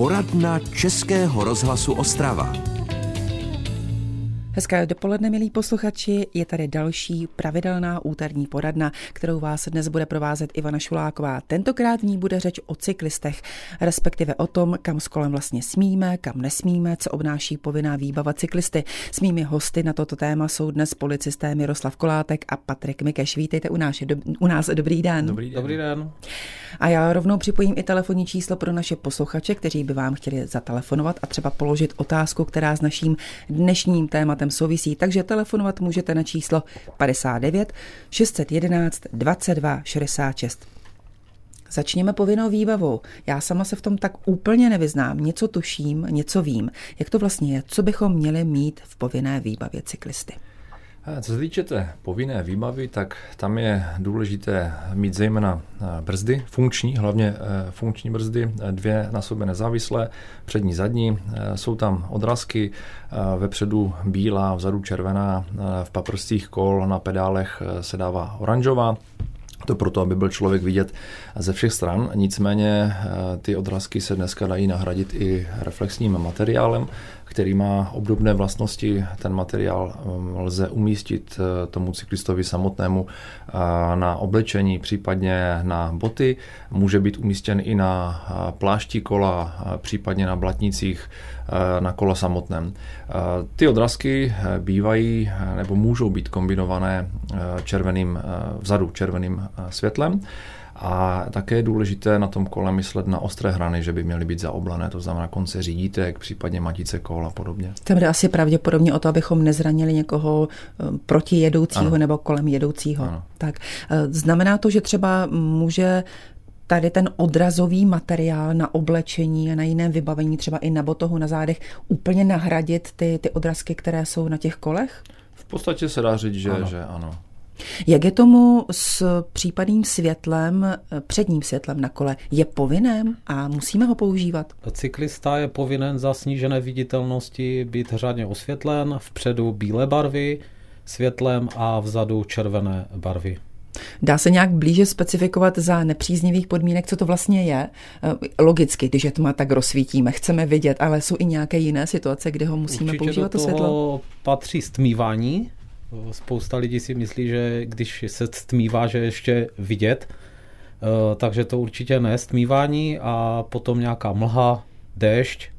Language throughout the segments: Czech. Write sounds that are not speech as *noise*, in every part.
Poradna Českého rozhlasu Ostrava. Hezké dopoledne, milí posluchači. Je tady další pravidelná úterní poradna, kterou vás dnes bude provázet Ivana Šuláková. Tentokrát v ní bude řeč o cyklistech, respektive o tom, kam s kolem vlastně smíme, kam nesmíme, co obnáší povinná výbava cyklisty. S mými hosty na toto téma jsou dnes policisté Miroslav Kolátek a Patrik Mikeš. Vítejte u nás, do, u nás. Dobrý den. Dobrý den. Dobrý den. A já rovnou připojím i telefonní číslo pro naše posluchače, kteří by vám chtěli zatelefonovat a třeba položit otázku, která s naším dnešním tématem souvisí, takže telefonovat můžete na číslo 59 611 22 66. Začněme povinnou výbavou. Já sama se v tom tak úplně nevyznám. Něco tuším, něco vím. Jak to vlastně je? Co bychom měli mít v povinné výbavě cyklisty? Co se týče té povinné výbavy, tak tam je důležité mít zejména eh, brzdy, funkční, hlavně eh, funkční brzdy, eh, dvě na sobě nezávislé, přední, zadní. Jsou tam odrazky, vepředu bílá, vzadu červená, v paprstích kol na pedálech se dává oranžová. To proto, aby byl člověk vidět ze všech stran. Nicméně ty odrazky se dneska dají nahradit i reflexním materiálem, který má obdobné vlastnosti. Ten materiál um, lze umístit uh, tomu cyklistovi samotnému uh, na oblečení, případně na boty. Může být umístěn i na uh, plášti kola, případně na blatnicích na kola samotném. Ty odrazky bývají nebo můžou být kombinované červeným vzadu, červeným světlem. A také je důležité na tom kole myslet na ostré hrany, že by měly být zaoblené, to znamená konce řídítek, případně matice kol a podobně. To bude asi pravděpodobně o to, abychom nezranili někoho eh, proti jedoucího ano. nebo kolem jedoucího. Ano. Tak eh, znamená to, že třeba může tady ten odrazový materiál na oblečení a na jiném vybavení, třeba i na botohu, na zádech, úplně nahradit ty, ty odrazky, které jsou na těch kolech? V podstatě se dá říct, že ano. Že ano. Jak je tomu s případným světlem, předním světlem na kole? Je povinen a musíme ho používat? Cyklista je povinen za snížené viditelnosti být řádně osvětlen, vpředu bílé barvy světlem a vzadu červené barvy. Dá se nějak blíže specifikovat za nepříznivých podmínek, co to vlastně je? Logicky, když je tma, tak rozsvítíme, chceme vidět, ale jsou i nějaké jiné situace, kde ho musíme Určitě používat do to světlo? patří stmívání, Spousta lidí si myslí, že když se stmívá, že ještě vidět, eh, takže to určitě ne stmívání a potom nějaká mlha, déšť,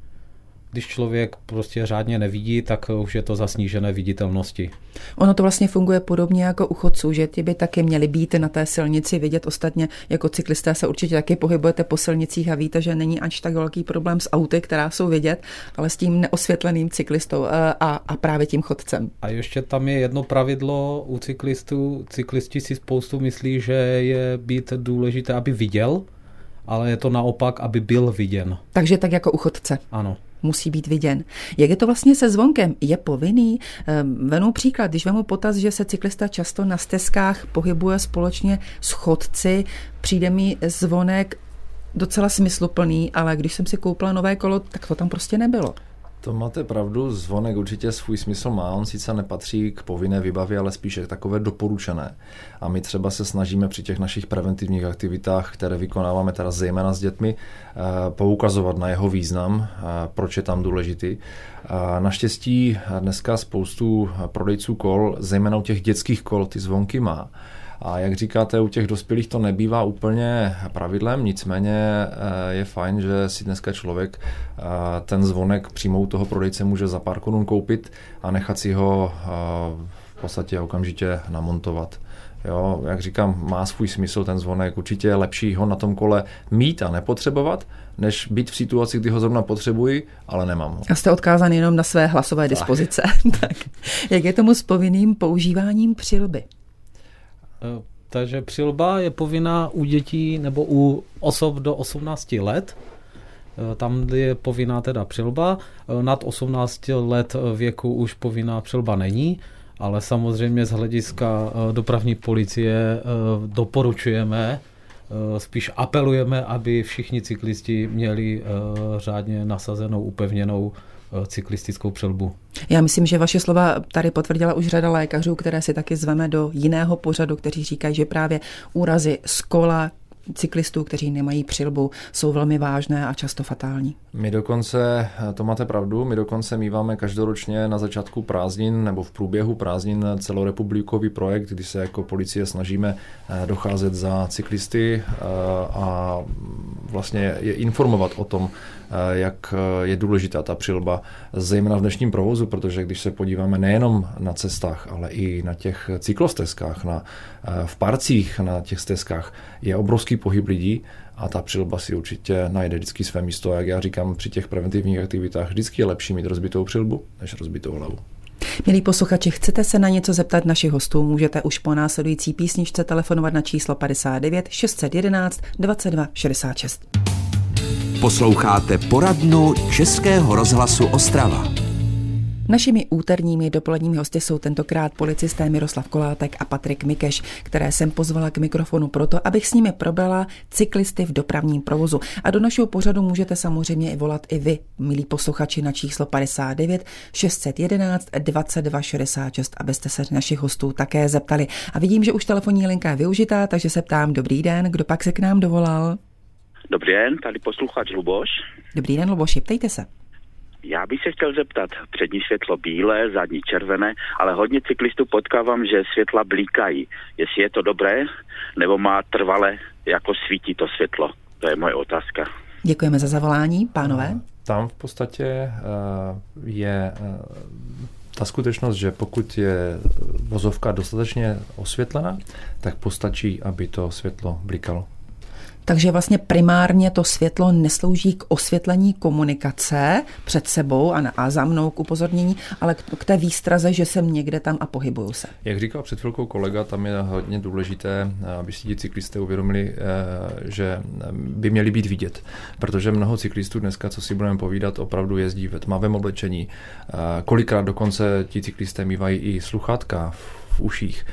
když člověk prostě řádně nevidí, tak už je to za snížené viditelnosti. Ono to vlastně funguje podobně jako u chodců, že ti by taky měli být na té silnici vidět. Ostatně jako cyklisté se určitě taky pohybujete po silnicích a víte, že není až tak velký problém s auty, která jsou vidět, ale s tím neosvětleným cyklistou eh, a, a právě tím chodcem. A ještě tam je jedno pravidlo u cyklistů. Cyklisti si spoustu myslí, že je být důležité, aby viděl, ale je to naopak, aby byl viděn. Takže tak jako u chodce. Ano musí být viděn. Jak je to vlastně se zvonkem? Je povinný? Ehm, venu příklad, když vemu potaz, že se cyklista často na stezkách pohybuje společně s chodci, přijde mi zvonek docela smysluplný, ale když jsem si koupila nové kolo, tak to tam prostě nebylo. To máte pravdu, zvonek určitě svůj smysl má, on sice nepatří k povinné výbavě, ale spíše takové doporučené. A my třeba se snažíme při těch našich preventivních aktivitách, které vykonáváme teda zejména s dětmi, eh, poukazovat na jeho význam, eh, proč je tam důležitý. Naštěstí dneska spoustu prodejců kol, zejména u těch dětských kol, ty zvonky má. A jak říkáte, u těch dospělých to nebývá úplně pravidlem, nicméně eh, je fajn, že si dneska člověk eh, ten zvonek přímo u toho prodejce může za pár korun koupit a nechat si ho eh, v podstatě okamžitě namontovat. Jo, jak říkám, má svůj smysl ten zvonek. Určitě je lepší ho na tom kole mít a nepotřebovat, než být v situaci, kdy ho zrovna potřebuji, ale nemám ho. A jste odkázán jenom na své hlasové dispozice. tak. *laughs* Jak je tomu s povinným používáním přilby? Eh, takže přilba je povinná u dětí nebo u osob do 18 let. Eh, tam je povinná teda přilba. Eh, nad 18 let věku už povinná přilba není, ale samozřejmě z hlediska dopravní policie doporučujeme, spíš apelujeme, aby všichni cyklisti měli řádně nasazenou, upevněnou cyklistickou přelbu. Já myslím, že vaše slova tady potvrdila už řada lékařů, které si taky zveme do jiného pořadu, kteří říkají, že právě úrazy z kola cyklistů, kteří nemají přilbu, jsou velmi vážné a často fatální. My dokonce, to máte pravdu, my dokonce míváme každoročně na začátku prázdnin nebo v průběhu prázdnin celorepublikový projekt, kdy se jako policie snažíme eh, docházet za cyklisty eh, a vlastně je informovat o tom, eh, jak je důležitá ta přilba, zejména v dnešním provozu, protože když se podíváme nejenom na cestách, ale i na těch cyklostezkách, na, v parcích na těch stezkách, je obrovský pohyb lidí a ta přilba si určitě najde vždycky své místo. A jak já říkám, při těch preventivních aktivitách vždycky je lepší mít rozbitou přilbu, než rozbitou hlavu. Milí posluchači, chcete se na něco zeptat našich hostů, můžete už po následující písničce telefonovat na číslo 59 611 22 66. Posloucháte poradnu Českého rozhlasu Ostrava. Našimi úterními dopoledními hosty jsou tentokrát policisté Miroslav Kolátek a Patrik Mikeš, které jsem pozvala k mikrofonu proto, abych s nimi probrala cyklisty v dopravním provozu. A do našeho pořadu můžete samozřejmě i volat i vy, milí posluchači, na číslo 59 611 22 66, abyste se našich hostů také zeptali. A vidím, že už telefonní linka je využitá, takže se ptám, dobrý den, kdo pak se k nám dovolal? Dobrý den, tady posluchač Luboš. Dobrý den, Luboši, ptejte se. Já bych se chtěl zeptat, přední světlo bílé, zadní červené, ale hodně cyklistů potkávám, že světla blíkají. Jestli je to dobré, nebo má trvale jako svítí to světlo? To je moje otázka. Děkujeme za zavolání, pánové. Tam v podstatě eh, je eh, ta skutečnost, že pokud je vozovka dostatečně osvětlena, tak postačí, aby to světlo blikalo. Takže vlastně primárně to světlo neslouží k osvětlení komunikace před sebou a, na, a za mnou k upozornění, ale k, k té výstraze, že jsem někde tam a pohybuju se. Jak říkal před chvilkou kolega, tam je hodně důležité, aby si ti cyklisté uvědomili, eh, že by měli být vidět. Protože mnoho cyklistů dneska, co si budeme povídat, opravdu jezdí ve tmavém oblečení. Eh, kolikrát dokonce ti cyklisté mývají i sluchátka v uších.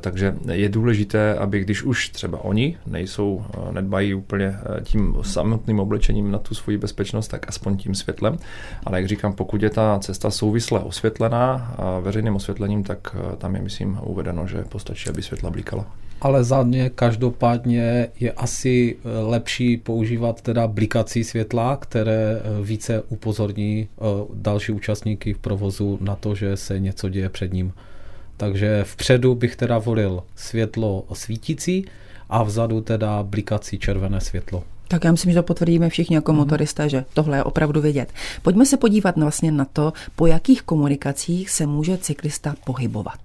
Takže je důležité, aby když už třeba oni nejsou, nedbají úplně tím samotným oblečením na tu svoji bezpečnost, tak aspoň tím světlem. Ale jak říkám, pokud je ta cesta souvisle osvětlená veřejným osvětlením, tak tam je, myslím, uvedeno, že postačí, aby světla blíkala. Ale za mě každopádně je asi lepší používat teda blikací světla, které více upozorní další účastníky v provozu na to, že se něco děje před ním. Takže vpředu bych teda volil světlo svítící a vzadu teda blikací červené světlo. Tak já myslím, že to potvrdíme všichni jako mhm. motoristé, že tohle je opravdu vidět. Pojďme se podívat vlastně na to, po jakých komunikacích se může cyklista pohybovat.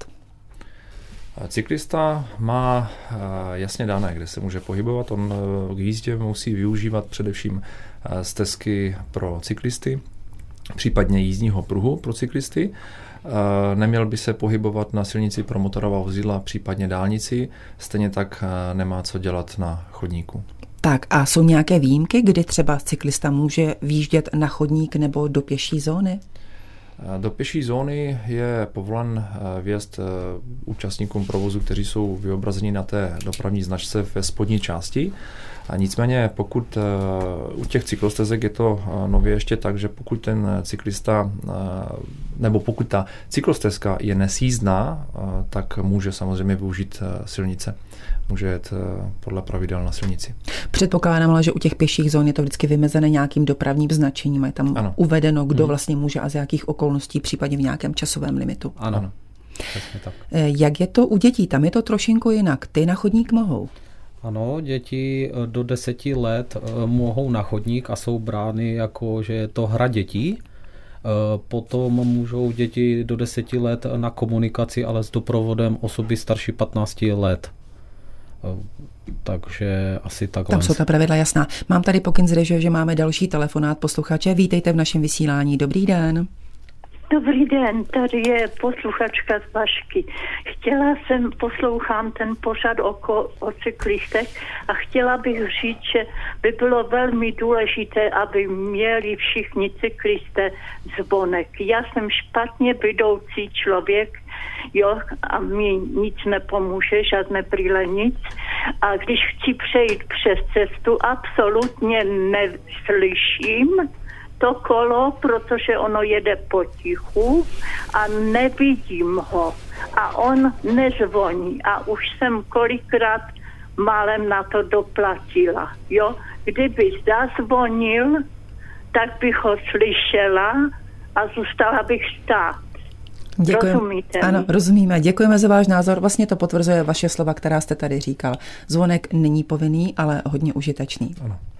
Cyklista má eh, jasně dané, kde se může pohybovat. On eh, k jízdě musí využívat především eh, stezky pro cyklisty, případně jízdního pruhu pro cyklisty neměl by se pohybovat na silnici pro motorová vozidla, případně dálnici, stejně tak eh, nemá co dělat na chodníku. Tak a jsou nějaké výjimky, kdy třeba cyklista může výjíždět na chodník nebo do pěší zóny? Eh, do pěší zóny je povolen vjezd účastníkům provozu, kteří jsou vyobrazeni na té dopravní značce ve spodní části. A nicméně, pokud u těch cyklostezek je to nově ještě tak, že pokud ten cyklista nebo pokud ta cyklostezka je nesízdná, tak může samozřejmě využít silnice. Může jet podle pravidel na silnici. Předpokládám ale, že u těch pěších zón je to vždycky vymezené nějakým dopravním značením. Je tam ano. uvedeno, kdo hmm. vlastně může a z jakých okolností, případně v nějakém časovém limitu. Ano. ano. tak. Jak je to u dětí? Tam je to trošinku jinak. Ty na chodník mohou. Ano, děti do deseti let mohou na chodník a jsou brány jako, že je to hra dětí. Eh, potom můžou děti do 10 let na komunikaci, ale s doprovodem osoby starší 15 let. Eh, takže asi takhle. Tam jsou ta pravidla jasná. Mám tady pokyn z režie, že máme další telefonát posluchače. Vítejte v našem vysílání. Dobrý den. Dobrý den, tady je posluchačka z Bašky. Chtěla jsem, poslouchám ten pořad o, o cyklistech a chtěla bych říct, že by bylo velmi důležité, aby měli všichni cyklisté zvonek. Já jsem špatně bydoucí člověk, jo, a mi nic nepomůže, žádné brýle, nic. A když chci přejít přes cestu, absolutně neslyším, to kolo, protože ono jede potichu a nevidím ho. A on nezvoní. A už jsem kolikrát málem na to doplatila. Jo? Kdyby zazvonil, tak bych ho slyšela a zůstala bych stát. Děkujeme. Rozumíte Ano, mi? rozumíme. Děkujeme za váš názor. Vlastně to potvrzuje vaše slova, která jste tady říkal. Zvonek není povinný, ale hodně užitečný.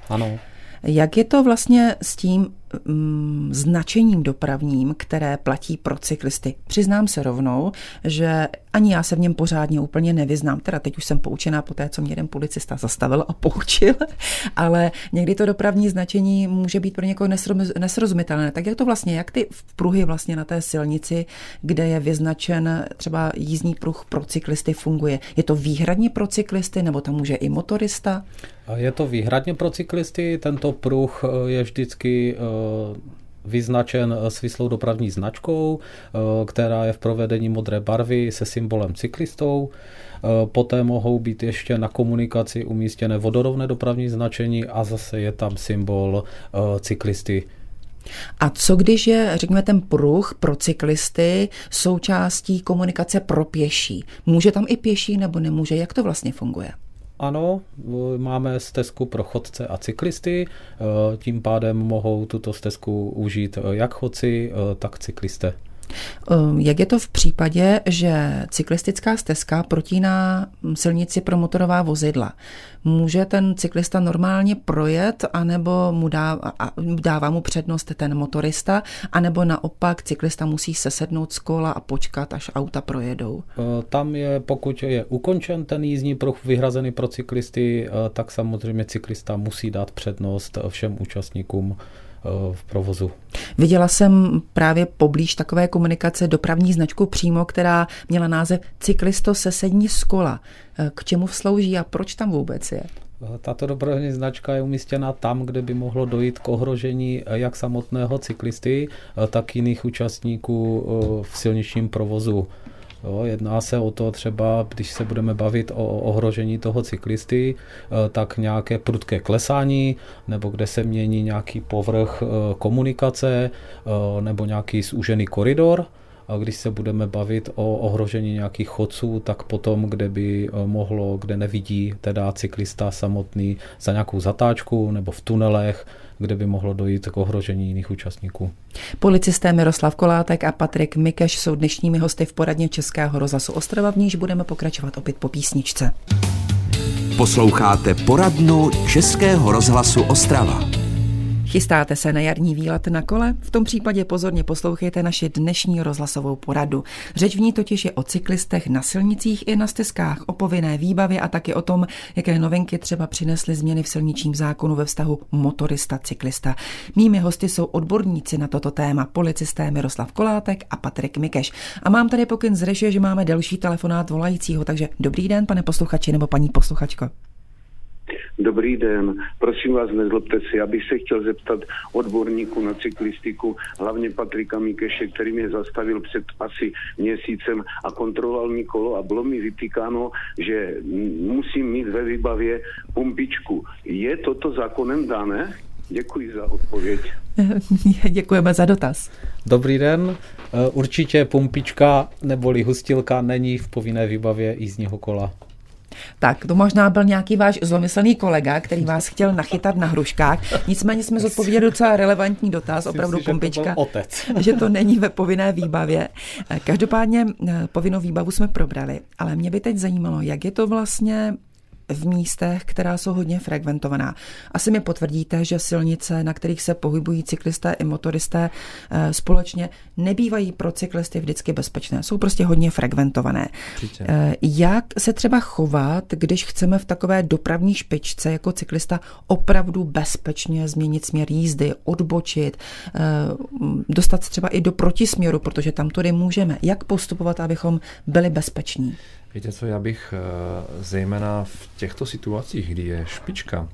Ano. Jak je to vlastně s tím mm, značením dopravním, které platí pro cyklisty? Přiznám se rovnou, že ani já se v něm pořádně úplně nevyznám. Teda teď už jsem poučená po té, co mě jeden policista zastavil a poučil, *laughs* ale někdy to dopravní značení může být pro někoho nesroz- nesrozumitelné. Tak jak to vlastně, jak ty pruhy vlastně na té silnici, kde je vyznačen třeba jízdní pruh pro cyklisty funguje? Je to výhradně pro cyklisty nebo tam může i motorista? Je to výhradně pro cyklisty, tento pruh eh, je vždycky eh, vyznačen eh, svislou dopravní značkou, která je v provedení modré barvy se symbolem cyklistou. Poté mohou být ještě na komunikaci umístěné vodorovné dopravní značení a zase je tam symbol cyklisty a co když je, řekněme, ten pruh pro cyklisty součástí komunikace pro pěší? Může tam i pěší nebo nemůže? Jak to vlastně funguje? Ano, máme stezku pro chodce a cyklisty, tím pádem mohou tuto stezku užít jak chodci, tak cyklisté. Jak je to v případě, že cyklistická stezka protíná silnici pro motorová vozidla? Může ten cyklista normálně projet, anebo mu dává, dává mu přednost ten motorista, anebo naopak cyklista musí sesednout z kola a počkat, až auta projedou? Tam je, pokud je ukončen ten jízdní pruh vyhrazený pro cyklisty, tak samozřejmě cyklista musí dát přednost všem účastníkům v provozu. Viděla jsem právě poblíž takové komunikace dopravní značku přímo, která měla název Cyklisto se sední z kola. K čemu slouží a proč tam vůbec je? Tato dopravní značka je umístěna tam, kde by mohlo dojít k ohrožení jak samotného cyklisty, tak jiných účastníků v silničním provozu. Jo, jedná se o to třeba, když se budeme bavit o ohrožení toho cyklisty, eh, tak nějaké prudké klesání, nebo kde se mění nějaký povrch eh, komunikace, eh, nebo nějaký zúžený koridor. A když se budeme bavit o ohrožení nějakých chodců, tak potom, kde by mohlo, kde nevidí teda cyklista samotný za nějakou zatáčku nebo v tunelech, kde by mohlo dojít k ohrožení jiných účastníků. Policisté Miroslav Kolátek a Patrik Mikeš jsou dnešními hosty v poradně Českého rozhlasu Ostrava, v níž budeme pokračovat opět po písničce. Posloucháte poradnu Českého rozhlasu Ostrava. Chystáte se na jarní výlet na kole? V tom případě pozorně poslouchejte naši dnešní rozhlasovou poradu. Řeč v ní totiž je o cyklistech na silnicích i na stezkách, o povinné výbavě a taky o tom, jaké novinky třeba přinesly změny v silničním zákonu ve vztahu motorista-cyklista. Mými hosty jsou odborníci na toto téma, policisté Miroslav Kolátek a Patrik Mikeš. A mám tady pokyn z že máme další telefonát volajícího, takže dobrý den, pane posluchači nebo paní posluchačko. Dobrý den, prosím vás, nezlobte si, já bych se chtěl zeptat odborníku na cyklistiku, hlavně Patrika Míkeše, který mě zastavil před asi měsícem a kontroloval mi kolo a bylo mi vytýkáno, že musím mít ve výbavě pumpičku. Je toto zákonem dané? Děkuji za odpověď. *laughs* Děkujeme za dotaz. Dobrý den. Určitě pumpička neboli hustilka není v povinné výbavě jízdního kola. Tak, to možná byl nějaký váš zlomyslný kolega, který vás chtěl nachytat na hruškách. Nicméně jsme zodpověděli docela relevantní dotaz, opravdu pompička, že to, *laughs* že to není ve povinné výbavě. Každopádně eh, povinnou výbavu jsme probrali, ale mě by teď zajímalo, jak je to vlastně v místech, která jsou hodně frekventovaná. Asi mi potvrdíte, že silnice, na kterých se pohybují cyklisté i motoristé eh, společně, nebývají pro cyklisty vždycky bezpečné. Jsou prostě hodně frekventované. Určitě. Eh, jak se třeba chovat, když chceme v takové dopravní špičce jako cyklista opravdu bezpečně změnit směr jízdy, odbočit, eh, dostat třeba i do protisměru, protože tam tudy můžeme. Jak postupovat, abychom byli bezpeční? Víte co, já bych zejména v těchto situacích, kdy je špička,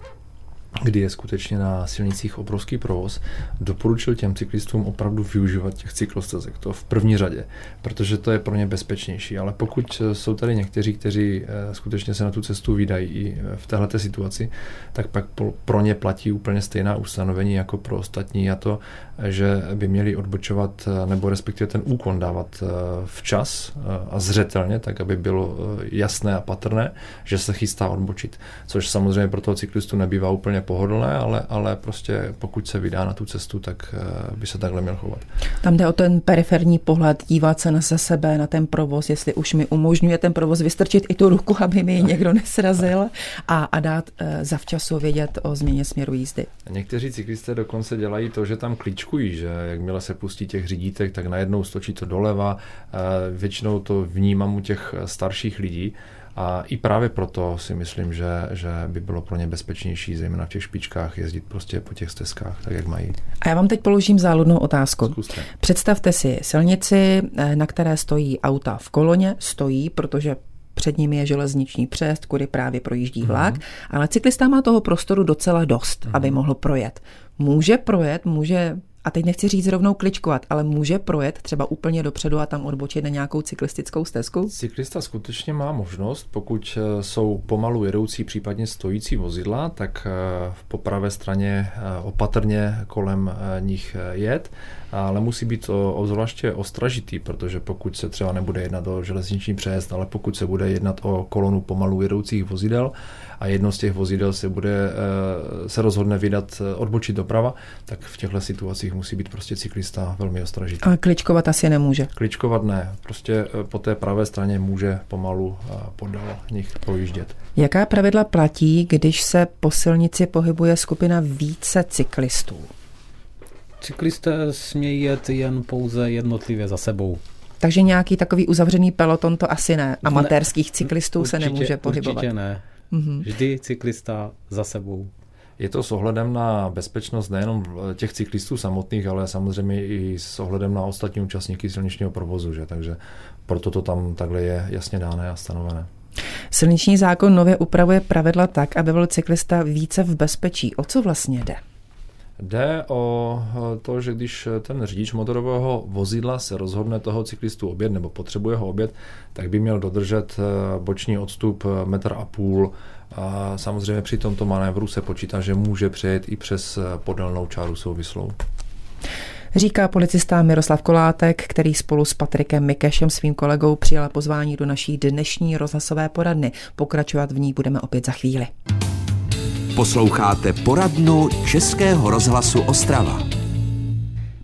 kdy je skutečně na silnicích obrovský provoz, doporučil těm cyklistům opravdu využívat těch cyklostezek. To v první řadě, protože to je pro ně bezpečnější. Ale pokud jsou tady někteří, kteří eh, skutečně se na tu cestu vydají i eh, v této situaci, tak pak pro ně platí úplně stejná ustanovení jako pro ostatní a to, že by měli odbočovat eh, nebo respektive ten úkon dávat včas a zřetelně, tak aby bylo jasné a patrné, že se chystá odbočit. Což samozřejmě pro toho cyklistu nebývá úplně pohodlné, ale, ale prostě pokud se vydá na tu cestu, tak eh, by se takhle měl chovat. Tam jde o ten periferní pohled, dívat se na sebe, na ten provoz, jestli už mi umožňuje ten provoz vystrčit i tu ruku, aby mi ji někdo nesrazil a, a dát uh, zavčasu vědět o změně směru jízdy. Někteří cyklisté dokonce dělají to, že tam klíčkují, že jakmile se pustí těch řídítek, tak najednou stočí to doleva. Uh, většinou to vnímám u těch starších lidí, a i právě proto si myslím, že, že by bylo pro ně bezpečnější, zejména v těch špičkách, jezdit prostě po těch stezkách, tak jak mají. A já vám teď položím záludnou otázku. Zkuste. Představte si silnici, eh, na které stojí auta v koloně, stojí, protože před nimi je železniční přejezd, kudy právě projíždí vlak, mm-hmm. ale cyklista má toho prostoru docela dost, mm-hmm. aby mohl projet. Může projet, může a teď nechci říct rovnou kličkovat, ale může projet třeba úplně dopředu a tam odbočit na nějakou cyklistickou stezku? Cyklista skutečně má možnost, pokud eh, jsou pomalu jedoucí, případně stojící vozidla, tak eh, po pravé straně eh, opatrně kolem nich jet, ale musí být obzvláště ostražitý, protože pokud se třeba nebude jednat o železniční přejezd, ale pokud se bude jednat o kolonu pomalu jedoucích vozidel a jedno z těch vozidel se bude se rozhodne vydat odbočit doprava, tak v těchto situacích musí být prostě cyklista velmi ostražitý. A kličkovat asi nemůže? Kličkovat ne. Prostě eh, po té pravé straně může pomalu podal nich projíždět. Jaká pravidla platí, když se po silnici pohybuje skupina více cyklistů? Cyklisté smějí jet jen pouze jednotlivě za sebou. Takže nějaký takový uzavřený peloton to asi ne. Amatérských cyklistů určitě, se nemůže pohybovat. Určitě ne. Mm-hmm. Vždy cyklista za sebou. Je to s ohledem na bezpečnost nejenom těch cyklistů samotných, ale samozřejmě i s ohledem na ostatní účastníky silničního provozu, že? takže proto to tam takhle je jasně dáné a stanovené. Silniční zákon nově upravuje pravidla tak, aby byl cyklista více v bezpečí. O co vlastně jde? Jde o to, že když ten řidič motorového vozidla se rozhodne toho cyklistu obět nebo potřebuje ho obět, tak by měl dodržet boční odstup metr a půl a samozřejmě při tomto manévru se počítá, že může přejet i přes podélnou čáru souvislou. Říká policista Miroslav Kolátek, který spolu s Patrikem Mikešem svým kolegou přijala pozvání do naší dnešní rozhlasové poradny. Pokračovat v ní budeme opět za chvíli. Posloucháte poradnu Českého rozhlasu Ostrava.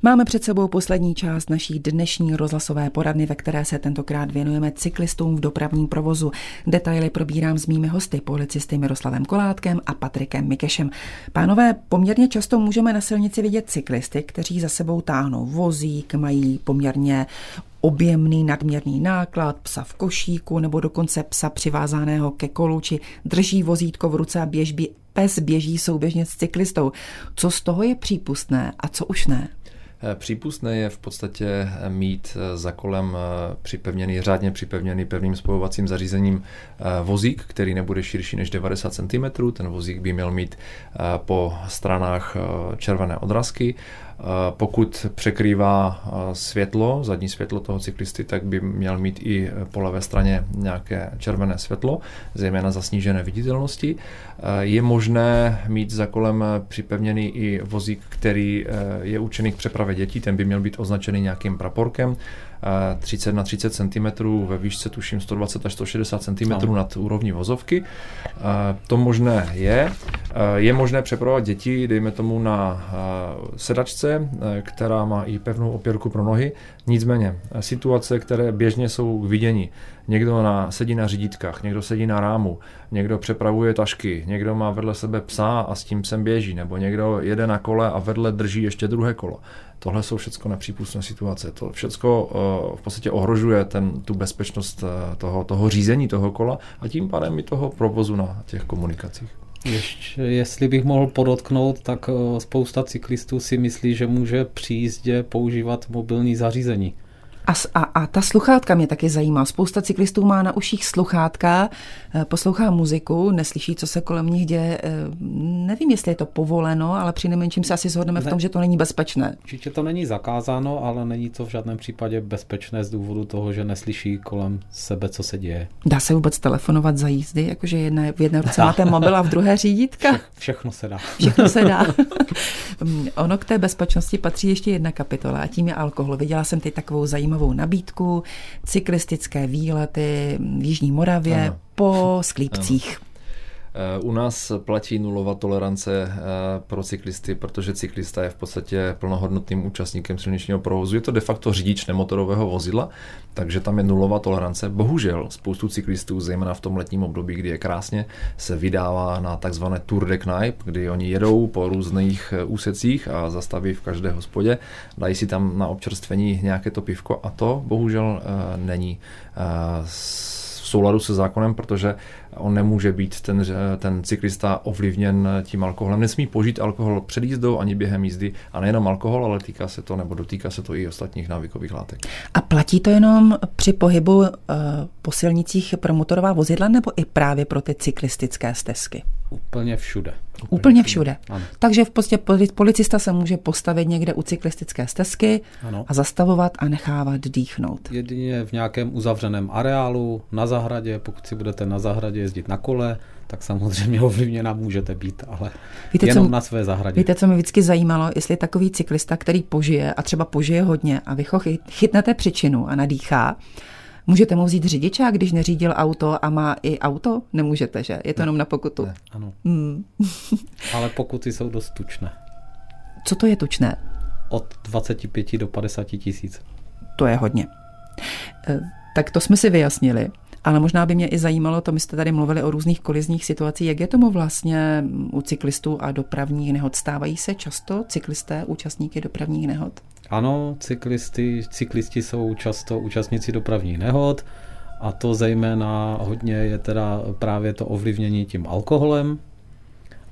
Máme před sebou poslední část naší dnešní rozhlasové poradny, ve které se tentokrát věnujeme cyklistům v dopravním provozu. Detaily probírám s mými hosty, policisty Miroslavem Kolátkem a Patrikem Mikešem. Pánové, poměrně často můžeme na silnici vidět cyklisty, kteří za sebou táhnou vozík, mají poměrně objemný nadměrný náklad, psa v košíku nebo dokonce psa přivázaného ke kolu, či drží vozítko v ruce a běžbí, pes běží souběžně s cyklistou. Co z toho je přípustné a co už ne? Eh, přípustné je v podstatě eh, mít eh, za kolem připevněný, řádně připevněný pevným spojovacím zařízením vozík, který nebude širší než 90 cm. Ten vozík by měl mít po stranách červené odrazky pokud překrývá světlo, zadní světlo toho cyklisty, tak by měl mít i po levé straně nějaké červené světlo, zejména za snížené viditelnosti. Je možné mít za kolem připevněný i vozík, který je určený k přepravě dětí, ten by měl být označený nějakým praporkem. 30 na 30 cm, ve výšce tuším 120 až 160 cm no. nad úrovní vozovky. To možné je. Je možné přepravovat děti, dejme tomu na sedačce, která má i pevnou opěrku pro nohy. Nicméně situace, které běžně jsou k vidění, někdo na, sedí na řídítkách, někdo sedí na rámu, někdo přepravuje tašky, někdo má vedle sebe psa a s tím sem běží, nebo někdo jede na kole a vedle drží ještě druhé kolo. Tohle jsou všechno nepřípustné situace. To všechno uh, v podstatě ohrožuje ten, tu bezpečnost uh, toho, toho řízení toho kola a tím pádem i toho provozu na těch komunikacích. Ještě, jestli bych mohl podotknout, tak uh, spousta cyklistů si myslí, že může při jízdě používat mobilní zařízení. A, a, a ta sluchátka mě taky zajímá. Spousta cyklistů má na uších sluchátka, eh, poslouchá muziku, neslyší, co se kolem nich děje. Eh, nevím, jestli je to povoleno, ale při nejmenším se asi shodneme ne. v tom, že to není bezpečné. Určitě to není zakázáno, ale není to v žádném případě bezpečné z důvodu toho, že neslyší kolem sebe, co se děje. Dá se vůbec telefonovat za jízdy, jakože jedna, v jedné ruce máte mobil a v druhé řídítka? Vše, všechno se dá. Všechno se dá. *laughs* ono k té bezpečnosti patří ještě jedna kapitola a tím je alkohol. Viděla jsem teď takovou zajímavou nabídku, cyklistické výlety v Jižní Moravě ano. po Sklípcích. Ano. U nás platí nulová tolerance eh, pro cyklisty, protože cyklista je v podstatě plnohodnotným účastníkem silničního provozu. Je to de facto řidič nemotorového vozidla, takže tam je nulová tolerance. Bohužel spoustu cyklistů, zejména v tom letním období, kdy je krásně, se vydává na takzvané Tour de Knipe, kdy oni jedou po různých eh, úsecích a zastaví v každé hospodě, dají si tam na občerstvení nějaké to pivko a to bohužel eh, není souladu se zákonem, protože on nemůže být ten, ten cyklista ovlivněn tím alkoholem. Nesmí požít alkohol před jízdou ani během jízdy a nejenom alkohol, ale týká se to nebo dotýká se to i ostatních návykových látek. A platí to jenom při pohybu uh, po silnicích pro motorová vozidla nebo i právě pro ty cyklistické stezky? Úplně všude. Úplně, Úplně všude. všude. Takže v podstatě policista se může postavit někde u cyklistické stezky ano. a zastavovat a nechávat dýchnout. Jedině v nějakém uzavřeném areálu, na zahradě, pokud si budete na zahradě jezdit na kole, tak samozřejmě *laughs* ovlivněna můžete být, ale víte, jenom co, na své zahradě. Víte, co mě vždycky zajímalo, jestli takový cyklista, který požije a třeba požije hodně a vy ho chytnete příčinu a nadýchá, Můžete mu vzít řidičák, když neřídil auto a má i auto? Nemůžete, že? Je to ne. jenom na pokutu. Ne, ano. Hmm. *laughs* Ale pokuty jsou dost tučné. Co to je tučné? Od 25 do 50 tisíc. To je hodně. E, tak to jsme si vyjasnili. Ale možná by mě i zajímalo, to my jste tady mluvili o různých kolizních situacích, jak je tomu vlastně u cyklistů a dopravních nehod? Stávají se často cyklisté účastníky dopravních nehod? Ano, cyklisty, cyklisti jsou často účastníci dopravních nehod a to zejména hodně je teda právě to ovlivnění tím alkoholem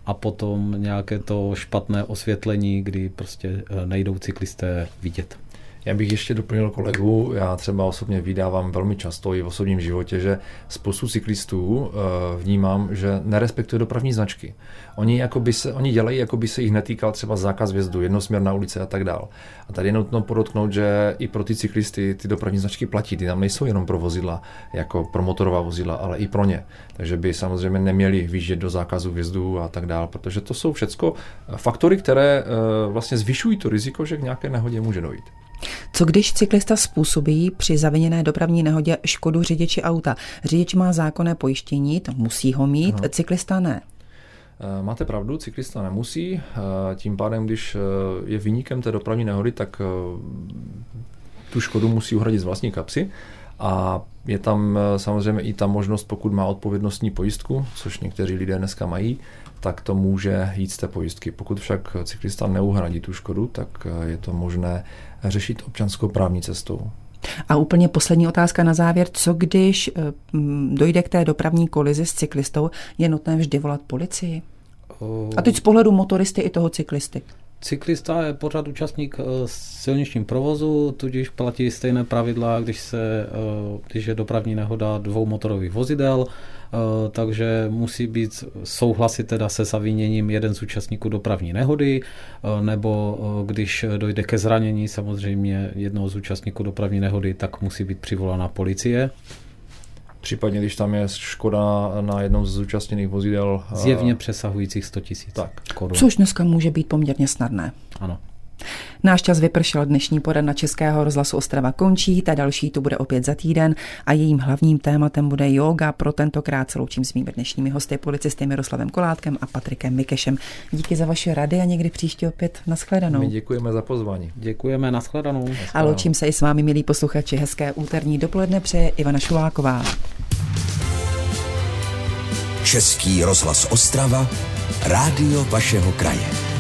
a potom nějaké to špatné osvětlení, kdy prostě eh, nejdou cyklisté vidět. Já bych ještě doplnil kolegu, já třeba osobně vydávám velmi často i v osobním životě, že spoustu cyklistů eh, vnímám, že nerespektuje dopravní značky. Oni, jakoby se, oni dělají, jako by se jich netýkal třeba zákaz vjezdu, jednosměr na ulici a tak dál. A tady je nutno podotknout, že i pro ty cyklisty ty dopravní značky platí. Ty tam nejsou jenom pro vozidla, jako pro motorová vozidla, ale i pro ně. Takže by samozřejmě neměli výjíždět do zákazu vjezdu a tak dál, protože to jsou všechno faktory, které eh, vlastně zvyšují to riziko, že k nějaké nehodě může dojít. Co když cyklista způsobí při zaviněné dopravní nehodě škodu řidiči auta? Řidič má zákonné pojištění, to musí ho mít, Aha. cyklista ne. Eh, máte pravdu, cyklista nemusí. Eh, tím pádem, když eh, je vyníkem té dopravní nehody, tak tu škodu musí uhradit z vlastní kapsy. A je tam samozřejmě i ta možnost, pokud má odpovědnostní pojistku, což někteří lidé dneska mají, tak to může jít z té pojistky. Pokud však cyklista neuhradí tu škodu, tak je to možné řešit občanskou právní cestou. A úplně poslední otázka na závěr. Co když eh, dojde k té dopravní kolizi s cyklistou, je nutné vždy volat policii? A teď z pohledu motoristy i toho cyklisty. Cyklista je pořád účastník eh, silničním provozu, tudíž platí stejné pravidla, když, se, eh, když je dopravní nehoda dvou motorových vozidel, eh, takže musí být souhlasy teda se zaviněním jeden z účastníků dopravní nehody, nebo když dojde ke zranění samozřejmě jednoho z účastníků dopravní nehody, tak musí být přivolána policie. Případně, když tam je škoda na jednom z zúčastněných vozidel. Zjevně přesahujících 100 tisíc korun. Což dneska může být poměrně snadné. Ano. Náš čas vypršel, dnešní pořad na Českého rozhlasu Ostrava končí, ta další tu bude opět za týden a jejím hlavním tématem bude yoga. Pro tentokrát se loučím s mými dnešními hosty, policisty Miroslavem Kolátkem a Patrikem Mikešem. Díky za vaše rady a někdy příště opět nashledanou. My děkujeme za pozvání. Děkujeme, nashledanou. A loučím se i s vámi, milí posluchači. Hezké úterní dopoledne přeje Ivana Šuláková. Český rozhlas Ostrava, rádio vašeho kraje.